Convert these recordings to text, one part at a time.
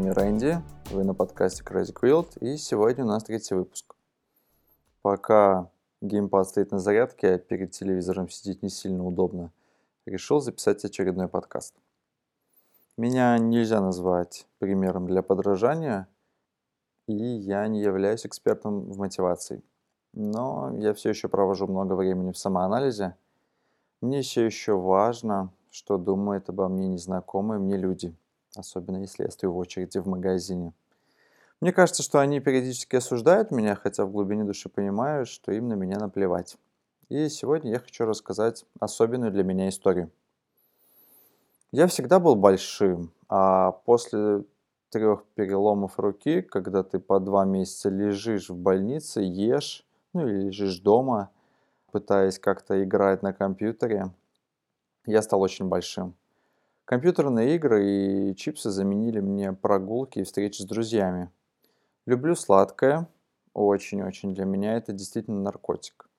Вами Рэнди, вы на подкасте Crazy Quilt, и сегодня у нас третий выпуск. Пока геймпад стоит на зарядке, а перед телевизором сидеть не сильно удобно, решил записать очередной подкаст. Меня нельзя назвать примером для подражания, и я не являюсь экспертом в мотивации. Но я все еще провожу много времени в самоанализе. Мне все еще важно, что думают обо мне незнакомые мне люди, особенно если я стою в очереди в магазине. Мне кажется, что они периодически осуждают меня, хотя в глубине души понимаю, что им на меня наплевать. И сегодня я хочу рассказать особенную для меня историю. Я всегда был большим, а после трех переломов руки, когда ты по два месяца лежишь в больнице, ешь, ну или лежишь дома, пытаясь как-то играть на компьютере, я стал очень большим. Компьютерные игры и чипсы заменили мне прогулки и встречи с друзьями. Люблю сладкое, очень-очень для меня это действительно наркотик.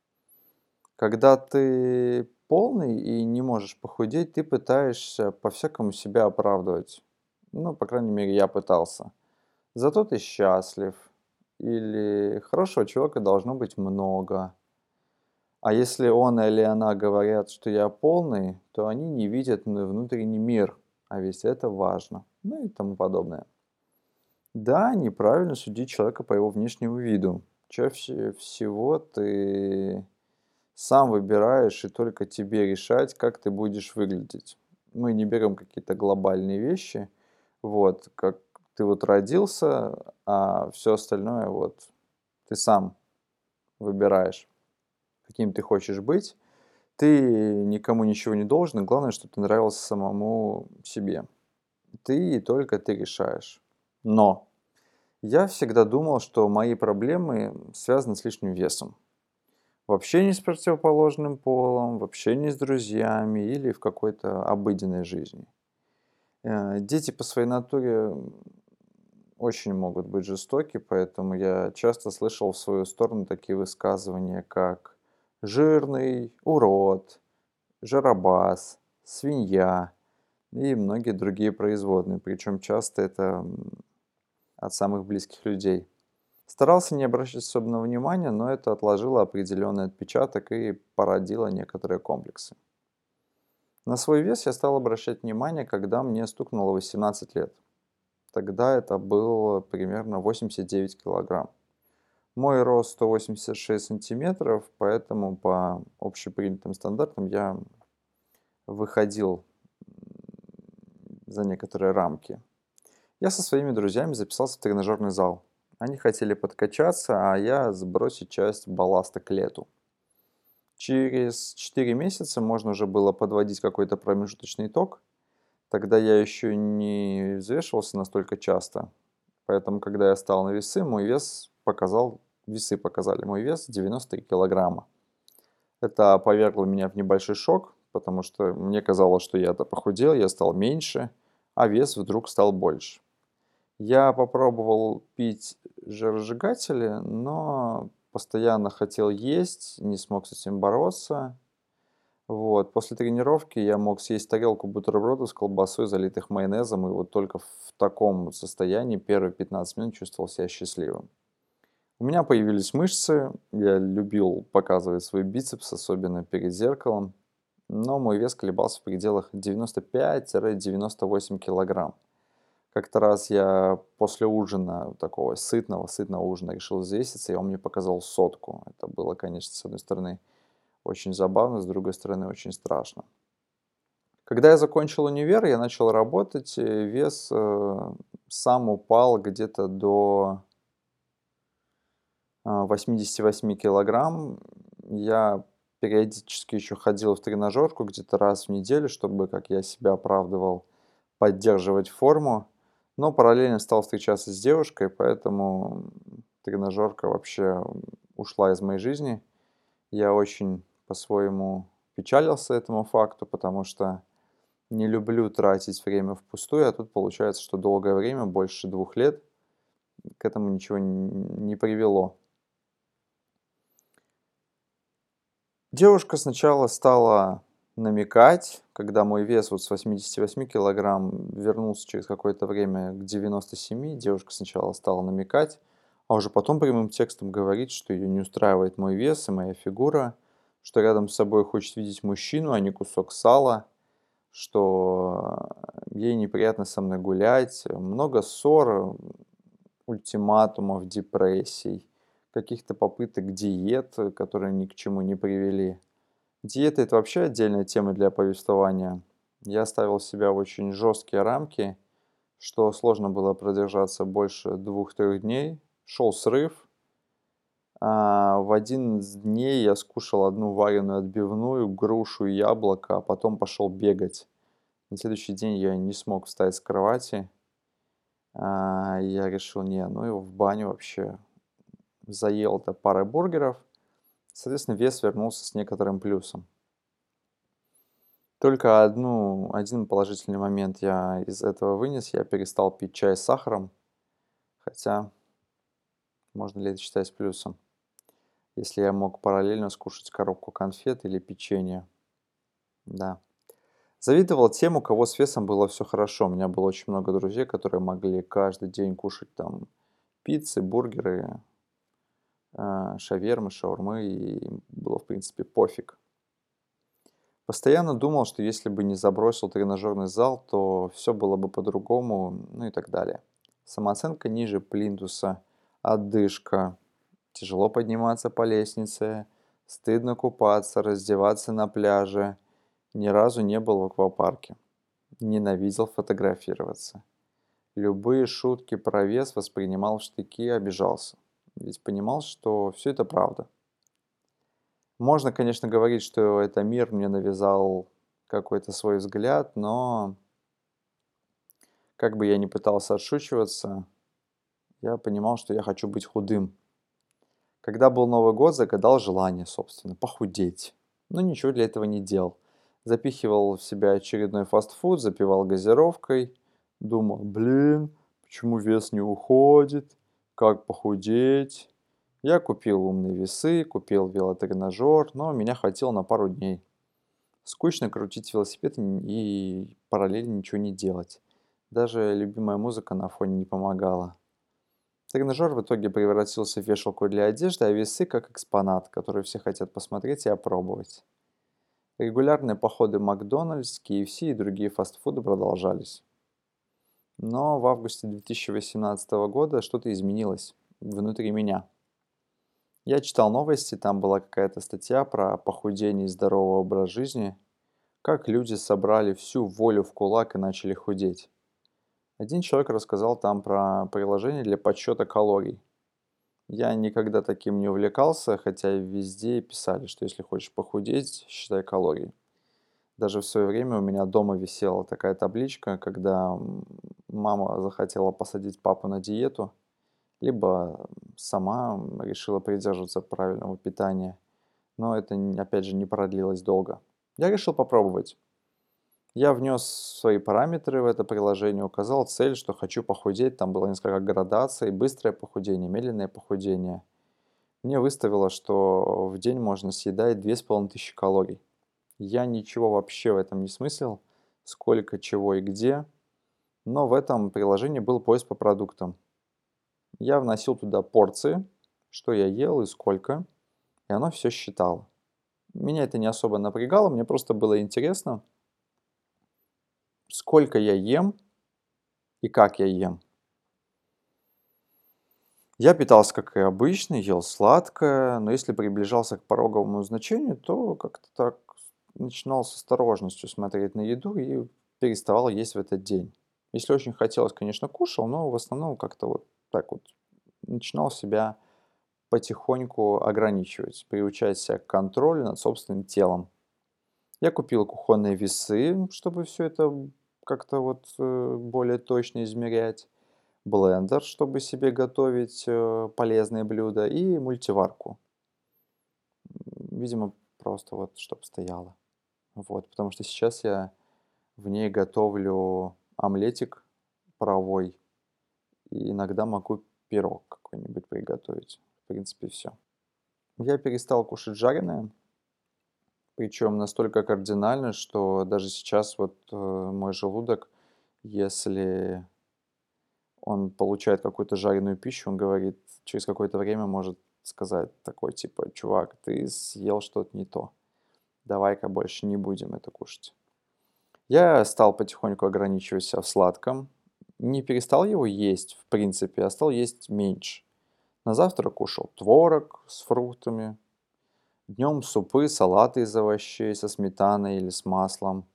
Когда ты полный и не можешь похудеть, ты пытаешься по-всякому себя оправдывать. Ну, по крайней мере, я пытался. Зато ты счастлив. Или хорошего человека должно быть много. А если он или она говорят, что я полный, то они не видят внутренний мир, а ведь это важно, ну и тому подобное. Да, неправильно судить человека по его внешнему виду. Чаще всего ты сам выбираешь и только тебе решать, как ты будешь выглядеть. Мы не берем какие-то глобальные вещи, вот, как ты вот родился, а все остальное вот ты сам выбираешь каким ты хочешь быть. Ты никому ничего не должен, главное, чтобы ты нравился самому себе. Ты и только ты решаешь. Но я всегда думал, что мои проблемы связаны с лишним весом. В общении с противоположным полом, в общении с друзьями или в какой-то обыденной жизни. Э, дети по своей натуре очень могут быть жестоки, поэтому я часто слышал в свою сторону такие высказывания, как жирный, урод, жарабас, свинья и многие другие производные. Причем часто это от самых близких людей. Старался не обращать особенного внимания, но это отложило определенный отпечаток и породило некоторые комплексы. На свой вес я стал обращать внимание, когда мне стукнуло 18 лет. Тогда это было примерно 89 килограмм. Мой рост 186 сантиметров, поэтому по общепринятым стандартам я выходил за некоторые рамки. Я со своими друзьями записался в тренажерный зал. Они хотели подкачаться, а я сбросить часть балласта к лету. Через 4 месяца можно уже было подводить какой-то промежуточный итог. Тогда я еще не взвешивался настолько часто. Поэтому, когда я стал на весы, мой вес показал, весы показали мой вес 93 килограмма. Это повергло меня в небольшой шок, потому что мне казалось, что я-то похудел, я стал меньше, а вес вдруг стал больше. Я попробовал пить жиросжигатели, но постоянно хотел есть, не смог с этим бороться. Вот. После тренировки я мог съесть тарелку бутербродов с колбасой, залитых майонезом, и вот только в таком состоянии первые 15 минут чувствовал себя счастливым. У меня появились мышцы, я любил показывать свой бицепс, особенно перед зеркалом, но мой вес колебался в пределах 95-98 килограмм. Как-то раз я после ужина, такого сытного, сытного ужина решил взвеситься, и он мне показал сотку. Это было, конечно, с одной стороны очень забавно, с другой стороны очень страшно. Когда я закончил универ, я начал работать, вес э, сам упал где-то до 88 килограмм. Я периодически еще ходил в тренажерку где-то раз в неделю, чтобы, как я себя оправдывал, поддерживать форму. Но параллельно стал встречаться с девушкой, поэтому тренажерка вообще ушла из моей жизни. Я очень по-своему печалился этому факту, потому что не люблю тратить время впустую, а тут получается, что долгое время, больше двух лет, к этому ничего не привело. Девушка сначала стала намекать, когда мой вес вот с 88 килограмм вернулся через какое-то время к 97, девушка сначала стала намекать, а уже потом прямым текстом говорить, что ее не устраивает мой вес и моя фигура, что рядом с собой хочет видеть мужчину, а не кусок сала, что ей неприятно со мной гулять, много ссор, ультиматумов, депрессий, каких-то попыток диет, которые ни к чему не привели. Диета – это вообще отдельная тема для повествования. Я ставил себя в очень жесткие рамки, что сложно было продержаться больше двух-трех дней. Шел срыв. А в один из дней я скушал одну вареную отбивную, грушу и яблоко, а потом пошел бегать. На следующий день я не смог встать с кровати. А, я решил, не, ну его в баню вообще. Заел это парой бургеров. Соответственно, вес вернулся с некоторым плюсом. Только одну, один положительный момент я из этого вынес. Я перестал пить чай с сахаром. Хотя, можно ли это считать плюсом? Если я мог параллельно скушать коробку конфет или печенье. Да. Завидовал тем, у кого с весом было все хорошо. У меня было очень много друзей, которые могли каждый день кушать там пиццы, бургеры, шавермы, шаурмы, и было, в принципе, пофиг. Постоянно думал, что если бы не забросил тренажерный зал, то все было бы по-другому, ну и так далее. Самооценка ниже плинтуса, отдышка, тяжело подниматься по лестнице, стыдно купаться, раздеваться на пляже – ни разу не был в аквапарке. Ненавидел фотографироваться. Любые шутки про вес воспринимал в штыки и обижался. Ведь понимал, что все это правда. Можно, конечно, говорить, что это мир мне навязал какой-то свой взгляд, но как бы я ни пытался отшучиваться, я понимал, что я хочу быть худым. Когда был Новый год, загадал желание, собственно, похудеть. Но ничего для этого не делал запихивал в себя очередной фастфуд, запивал газировкой, думал, блин, почему вес не уходит, как похудеть. Я купил умные весы, купил велотренажер, но меня хватило на пару дней. Скучно крутить велосипед и параллельно ничего не делать. Даже любимая музыка на фоне не помогала. Тренажер в итоге превратился в вешалку для одежды, а весы как экспонат, который все хотят посмотреть и опробовать. Регулярные походы в Макдональдс, KFC и другие фастфуды продолжались. Но в августе 2018 года что-то изменилось внутри меня. Я читал новости, там была какая-то статья про похудение и здоровый образ жизни, как люди собрали всю волю в кулак и начали худеть. Один человек рассказал там про приложение для подсчета калорий – я никогда таким не увлекался, хотя везде писали, что если хочешь похудеть, считай калории. Даже в свое время у меня дома висела такая табличка, когда мама захотела посадить папу на диету, либо сама решила придерживаться правильного питания. Но это, опять же, не продлилось долго. Я решил попробовать. Я внес свои параметры в это приложение, указал цель, что хочу похудеть. Там было несколько градаций, быстрое похудение, медленное похудение. Мне выставило, что в день можно съедать 2500 калорий. Я ничего вообще в этом не смыслил, сколько, чего и где. Но в этом приложении был поиск по продуктам. Я вносил туда порции, что я ел и сколько, и оно все считало. Меня это не особо напрягало, мне просто было интересно – сколько я ем и как я ем. Я питался, как и обычно, ел сладкое, но если приближался к пороговому значению, то как-то так начинал с осторожностью смотреть на еду и переставал есть в этот день. Если очень хотелось, конечно, кушал, но в основном как-то вот так вот начинал себя потихоньку ограничивать, приучать себя к контролю над собственным телом. Я купил кухонные весы, чтобы все это как-то вот э, более точно измерять, блендер, чтобы себе готовить э, полезные блюда, и мультиварку. Видимо, просто вот, чтобы стояло. Вот, потому что сейчас я в ней готовлю омлетик паровой, и иногда могу пирог какой-нибудь приготовить. В принципе, все. Я перестал кушать жареное, Причем настолько кардинально, что даже сейчас вот э, мой желудок, если он получает какую-то жареную пищу, он говорит, через какое-то время может сказать такой, типа, чувак, ты съел что-то не то. Давай-ка больше не будем это кушать. Я стал потихоньку ограничивать себя в сладком. Не перестал его есть, в принципе, а стал есть меньше. На завтрак кушал творог с фруктами. Днем супы, салаты из овощей со сметаной или с маслом.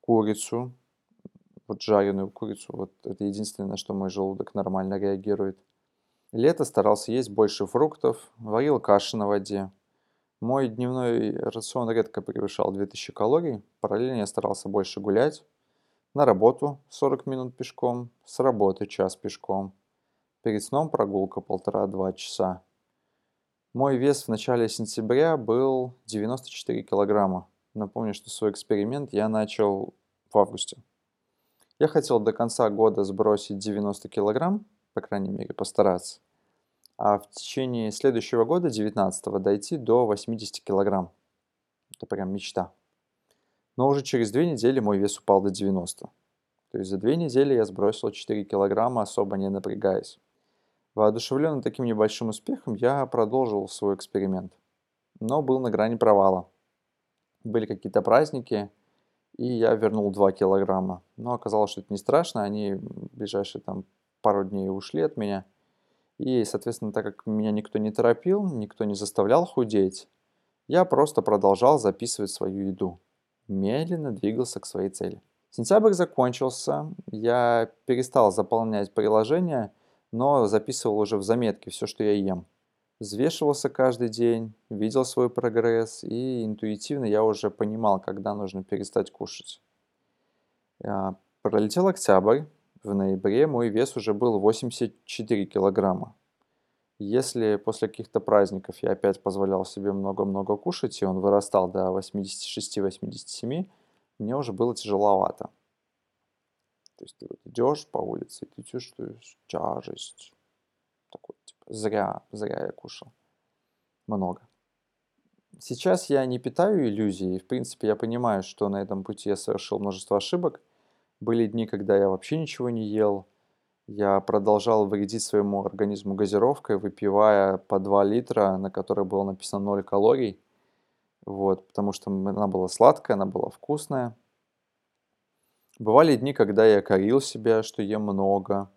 Курицу, вот жареную курицу. Вот это единственное, на что мой желудок нормально реагирует. Лето старался есть больше фруктов, варил каши на воде. Мой дневной рацион редко превышал 2000 калорий. Параллельно я старался больше гулять. На работу 40 минут пешком, с работы час пешком. Перед сном прогулка полтора-два часа. Мой вес в начале сентября был 94 килограмма. Напомню, что свой эксперимент я начал в августе. Я хотел до конца года сбросить 90 килограмм, по крайней мере, постараться. А в течение следующего года, 19 дойти до 80 килограмм. Это прям мечта. Но уже через две недели мой вес упал до 90. То есть за две недели я сбросил 4 килограмма, особо не напрягаясь. Воодушевленный таким небольшим успехом, я продолжил свой эксперимент. Но был на грани провала. Были какие-то праздники, и я вернул 2 килограмма. Но оказалось, что это не страшно, они в ближайшие там пару дней ушли от меня. И, соответственно, так как меня никто не торопил, никто не заставлял худеть, я просто продолжал записывать свою еду. Медленно двигался к своей цели. Сентябрь закончился, я перестал заполнять приложение, но записывал уже в заметке все, что я ем взвешивался каждый день, видел свой прогресс, и интуитивно я уже понимал, когда нужно перестать кушать. А, пролетел октябрь, в ноябре мой вес уже был 84 килограмма. Если после каких-то праздников я опять позволял себе много-много кушать, и он вырастал до 86-87, мне уже было тяжеловато. То есть ты вот идешь по улице, и ты чувствуешь тяжесть, такой Зря, зря я кушал. Много. Сейчас я не питаю иллюзий. В принципе, я понимаю, что на этом пути я совершил множество ошибок. Были дни, когда я вообще ничего не ел. Я продолжал вредить своему организму газировкой, выпивая по 2 литра, на которой было написано 0 калорий. Вот, потому что она была сладкая, она была вкусная. Бывали дни, когда я корил себя, что ем много.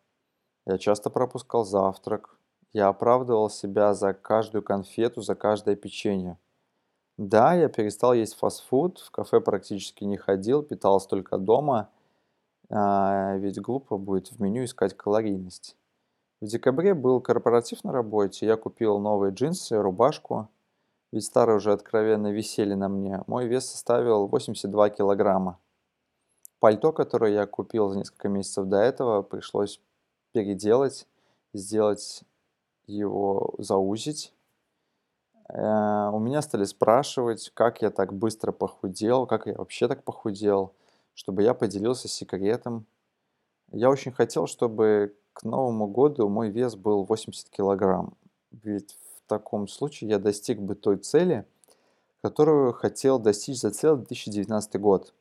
Я часто пропускал завтрак. Я оправдывал себя за каждую конфету, за каждое печенье. Да, я перестал есть фастфуд, в кафе практически не ходил, питался только дома, а, ведь глупо будет в меню искать калорийность. В декабре был корпоратив на работе, я купил новые джинсы, рубашку, ведь старые уже откровенно висели на мне. Мой вес составил 82 килограмма. Пальто, которое я купил за несколько месяцев до этого, пришлось переделать, сделать его заузить. Э, у меня стали спрашивать, как я так быстро похудел, как я вообще так похудел, чтобы я поделился секретом. Я очень хотел, чтобы к Новому году мой вес был 80 килограмм. Ведь в таком случае я достиг бы той цели, которую хотел достичь за целый 2019 год.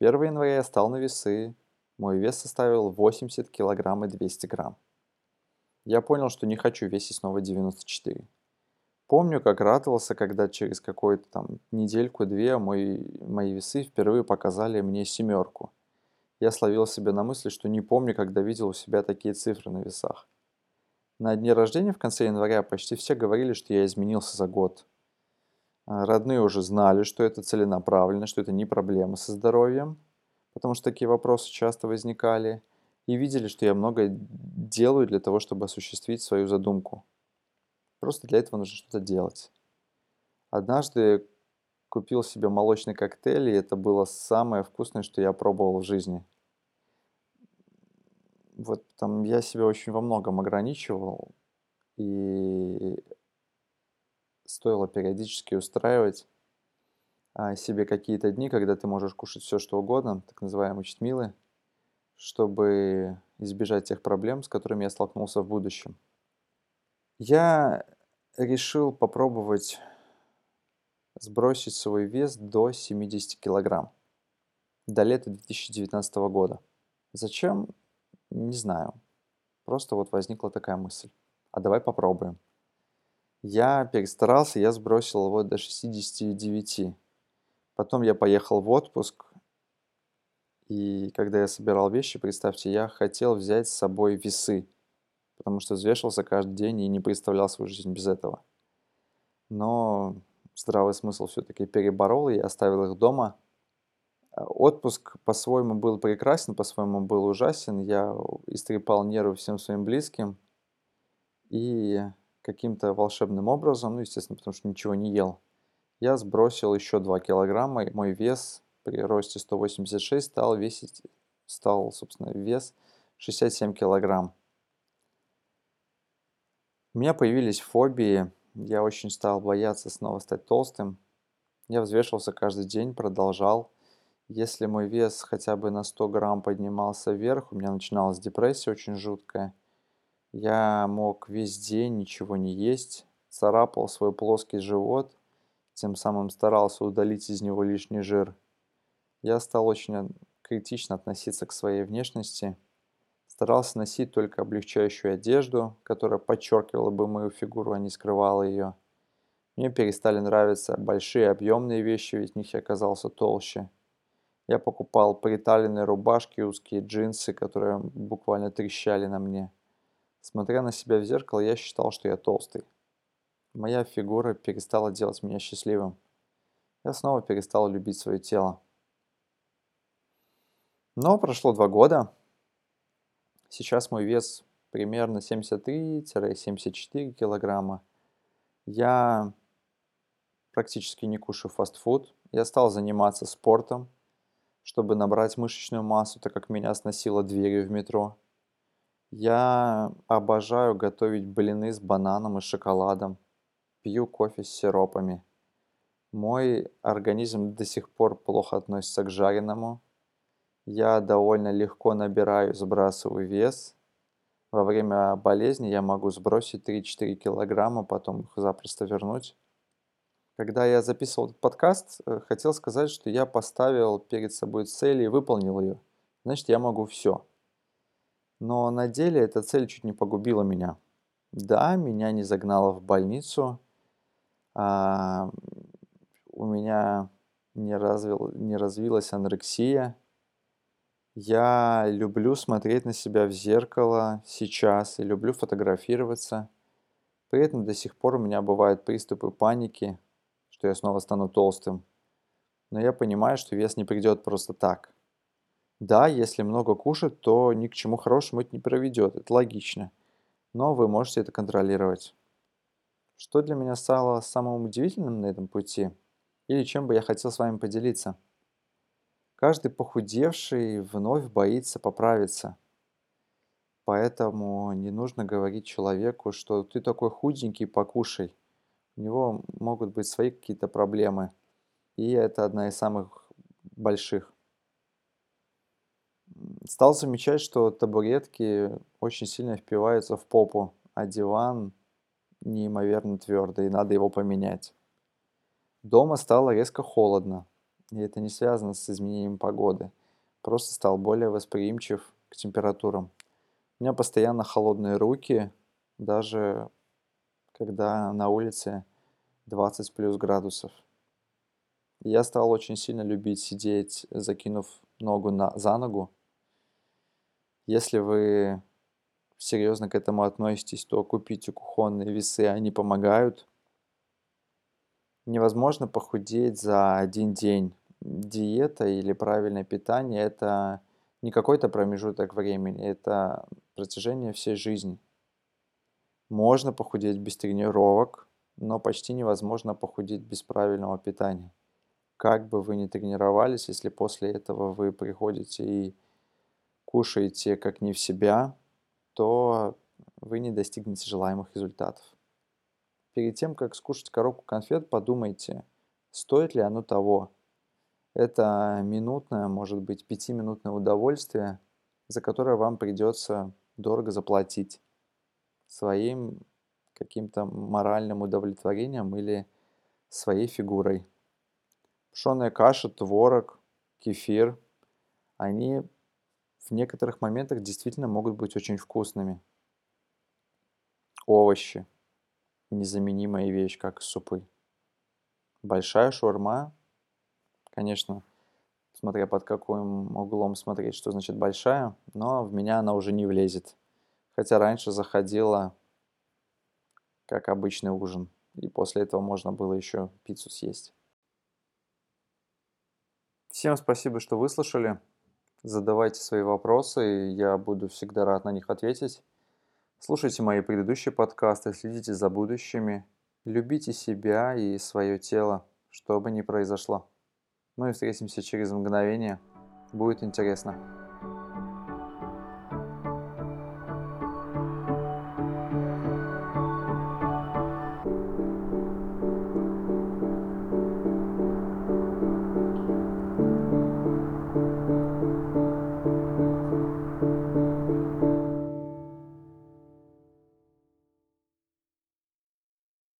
1 января я стал на весы. Мой вес составил 80 килограмм и 200 грамм я понял, что не хочу весить снова 94. Помню, как радовался, когда через какую-то там недельку-две мои, мои весы впервые показали мне семерку. Я словил себя на мысли, что не помню, когда видел у себя такие цифры на весах. На дне рождения в конце января почти все говорили, что я изменился за год. А, родные уже знали, что это целенаправленно, что это не проблема со здоровьем, потому что такие вопросы часто возникали – и видели, что я много делаю для того, чтобы осуществить свою задумку. Просто для этого нужно что-то делать. Однажды купил себе молочный коктейль, и это было самое вкусное, что я пробовал в жизни. Вот там я себя очень во многом ограничивал, и стоило периодически устраивать а, себе какие-то дни, когда ты можешь кушать все, что угодно, так называемые читмилы – чтобы избежать тех проблем, с которыми я столкнулся в будущем. Я решил попробовать сбросить свой вес до 70 килограмм до лета 2019 года. Зачем? Не знаю. Просто вот возникла такая мысль. А давай попробуем. Я перестарался, я сбросил его до 69. Потом я поехал в отпуск, и когда я собирал вещи, представьте, я хотел взять с собой весы, потому что взвешивался каждый день и не представлял свою жизнь без этого. Но здравый смысл все-таки переборол, и оставил их дома. Отпуск по-своему был прекрасен, по-своему был ужасен. Я истрепал нервы всем своим близким. И каким-то волшебным образом, ну, естественно, потому что ничего не ел, я сбросил еще 2 килограмма, и мой вес при росте 186 стал весить, стал, собственно, вес 67 килограмм. У меня появились фобии, я очень стал бояться снова стать толстым. Я взвешивался каждый день, продолжал. Если мой вес хотя бы на 100 грамм поднимался вверх, у меня начиналась депрессия очень жуткая. Я мог весь день ничего не есть, царапал свой плоский живот, тем самым старался удалить из него лишний жир. Я стал очень критично относиться к своей внешности, старался носить только облегчающую одежду, которая подчеркивала бы мою фигуру, а не скрывала ее. Мне перестали нравиться большие объемные вещи, ведь в них я оказался толще. Я покупал приталенные рубашки, узкие джинсы, которые буквально трещали на мне. Смотря на себя в зеркало, я считал, что я толстый. Моя фигура перестала делать меня счастливым. Я снова перестал любить свое тело. Но прошло два года. Сейчас мой вес примерно 73-74 килограмма. Я практически не кушаю фастфуд. Я стал заниматься спортом, чтобы набрать мышечную массу, так как меня сносило дверью в метро. Я обожаю готовить блины с бананом и шоколадом. Пью кофе с сиропами. Мой организм до сих пор плохо относится к жареному. Я довольно легко набираю, сбрасываю вес. Во время болезни я могу сбросить 3-4 килограмма, потом их запросто вернуть. Когда я записывал этот подкаст, э, хотел сказать, что я поставил перед собой цель и выполнил ее. Значит, я могу все. Но на деле эта цель чуть не погубила меня. Да, меня не загнало в больницу. А, у меня не, развил, не развилась анорексия. Я люблю смотреть на себя в зеркало сейчас и люблю фотографироваться. При этом до сих пор у меня бывают приступы паники, что я снова стану толстым. Но я понимаю, что вес не придет просто так. Да, если много кушать, то ни к чему хорошему это не проведет, это логично. Но вы можете это контролировать. Что для меня стало самым удивительным на этом пути? Или чем бы я хотел с вами поделиться? Каждый похудевший вновь боится поправиться. Поэтому не нужно говорить человеку, что ты такой худенький, покушай. У него могут быть свои какие-то проблемы. И это одна из самых больших стал замечать, что табуретки очень сильно впиваются в попу, а диван неимоверно твердый, и надо его поменять. Дома стало резко холодно, и это не связано с изменением погоды. Просто стал более восприимчив к температурам. У меня постоянно холодные руки, даже когда на улице 20 плюс градусов. Я стал очень сильно любить сидеть, закинув ногу на, за ногу, если вы серьезно к этому относитесь, то купите кухонные весы, они помогают. Невозможно похудеть за один день. Диета или правильное питание – это не какой-то промежуток времени, это протяжение всей жизни. Можно похудеть без тренировок, но почти невозможно похудеть без правильного питания. Как бы вы ни тренировались, если после этого вы приходите и кушаете как не в себя, то вы не достигнете желаемых результатов. Перед тем, как скушать коробку конфет, подумайте, стоит ли оно того. Это минутное, может быть, пятиминутное удовольствие, за которое вам придется дорого заплатить своим каким-то моральным удовлетворением или своей фигурой. Пшеная каша, творог, кефир, они в некоторых моментах действительно могут быть очень вкусными. Овощи. Незаменимая вещь, как супы. Большая шаурма, конечно, смотря под каким углом смотреть, что значит большая, но в меня она уже не влезет. Хотя раньше заходила как обычный ужин, и после этого можно было еще пиццу съесть. Всем спасибо, что выслушали. Задавайте свои вопросы, я буду всегда рад на них ответить. Слушайте мои предыдущие подкасты, следите за будущими. Любите себя и свое тело, что бы ни произошло. И встретимся через мгновение. Будет интересно.